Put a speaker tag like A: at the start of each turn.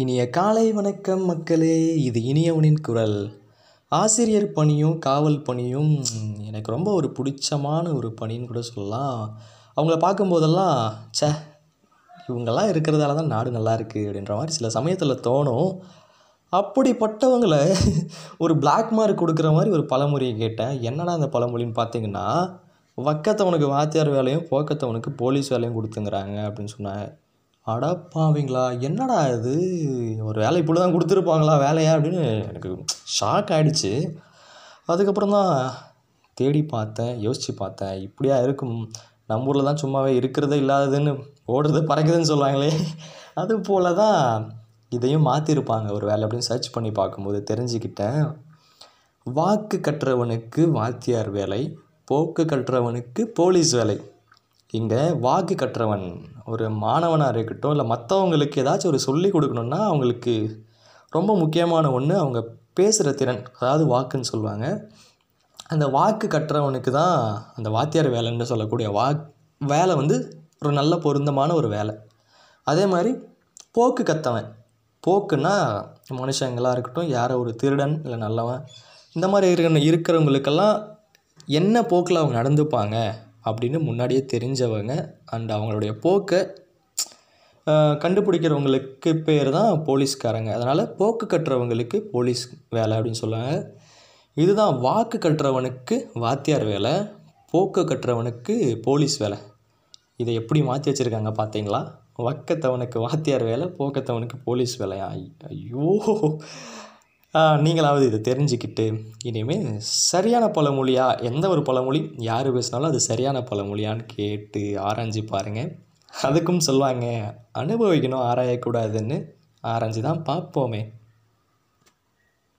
A: இனிய காலை வணக்கம் மக்களே இது இனியவனின் குரல். ஆசிரியர் பணியும் காவல் பணியும் எனக்கு ரொம்ப ஒரு பிடிச்சமான ஒரு பணின்னு கூட சொல்லலாம். அவங்கள பார்க்கும்போதெல்லாம் ச்சே இவங்கெல்லாம் இருக்கிறதால தான் நாடு நல்லா இருக்குது அப்படின்ற மாதிரி சில சமயத்தில் தோணும். அப்படிப்பட்டவங்களை ஒரு பிளாக் மார்க் கொடுக்குற மாதிரி ஒரு பழமொழியை கேட்டேன். என்னடா அந்த பழமொழின்னு பார்த்தீங்கன்னா வக்கத்தவனுக்கு வாத்தியார் வேலையும் போக்கத்தவனுக்கு போலீஸ் வேலையும் கொடுத்துங்கிறாங்க அப்படின்னு சொன்னாங்க. அடப்பாவீங்களா என்னடா இது? ஒரு வேலை இப்படி தான் கொடுத்துருப்பாங்களா வேலையா அப்படின்னு எனக்கு ஷாக் ஆகிடுச்சு அதுக்கப்புறம் தான் தேடி பார்த்தேன் யோசித்து பார்த்தேன் இப்படியா இருக்கும்? நம்ம ஊரில் தான் சும்மாவே இருக்கிறதே இல்லாததுன்னு ஓடுறது பறக்குதுன்னு சொல்லுவாங்களே. அது போல தான் இதையும் மாற்றிருப்பாங்க ஒரு வேலை அப்படின்னு சர்ச் பண்ணி பார்க்கும்போது தெரிஞ்சுக்கிட்டேன். வாக்கு கற்றவனுக்கு வாத்தியார் வேலை போக்கு கற்றவனுக்கு போலீஸ் வேலை. இங்கே வாக்கு கற்றவன் ஒரு மாணவனாக இருக்கட்டும் இல்லை மற்றவங்களுக்கு ஏதாச்சும் ஒரு சொல்லி கொடுக்கணுன்னா அவங்களுக்கு ரொம்ப முக்கியமான ஒன்று அவங்க பேசுகிற திறன் அதாவது வாக்குன்னு சொல்லுவாங்க. அந்த வாக்கு கற்றவனுக்கு தான் அந்த வாத்தியார் வேலைன்னு சொல்லக்கூடிய வா வேலை வந்து ஒரு நல்ல பொருந்தமான ஒரு வேலை. அதே மாதிரி போக்கு கத்தவன் போக்குன்னா மனுஷங்களாக இருக்கட்டும் யாரோ ஒரு திருடன் இல்லை நல்லவன் இந்த மாதிரி இருக்கிற இருக்கிறவங்களுக்கெல்லாம் என்ன போக்கில் அவங்க நடந்துப்பாங்க? அப்படின்னு முன்னாடியே தெரிஞ்சவங்க அண்ட் அவங்களுடைய போக்கை கண்டுபிடிக்கிறவங்களுக்கு பேர் தான் போலீஸ்காரங்க. அதனால் போக்கு கட்டுறவங்களுக்கு போலீஸ் வேலை அப்படின்னு சொல்லுவாங்க. இதுதான் வாக்கு கட்டுறவனுக்கு வாத்தியார் வேலை போக்கு கட்டுறவனுக்கு போலீஸ் வேலை. இதை எப்படி மாற்றி வச்சுருக்காங்க பார்த்தீங்களா? வக்கத்தவனுக்கு வாத்தியார் வேலை போக்கத்தவனுக்கு போலீஸ் வேலையா? ஐயோ! நீங்களாவது இதை தெரிஞ்சுக்கிட்டு இனிமேல் சரியான பழமொழியா எந்த ஒரு பழமொழி யார் பேசினாலும் அது சரியான பழமொழியான்னு கேட்டு ஆராய்ஞ்சு பாருங்கள் அதுக்கும் சொல்லுவாங்க அனுபவிக்கணும் ஆராயக்கூடாதுன்னு. ஆராய்ஞ்சு தான் பார்ப்போமே.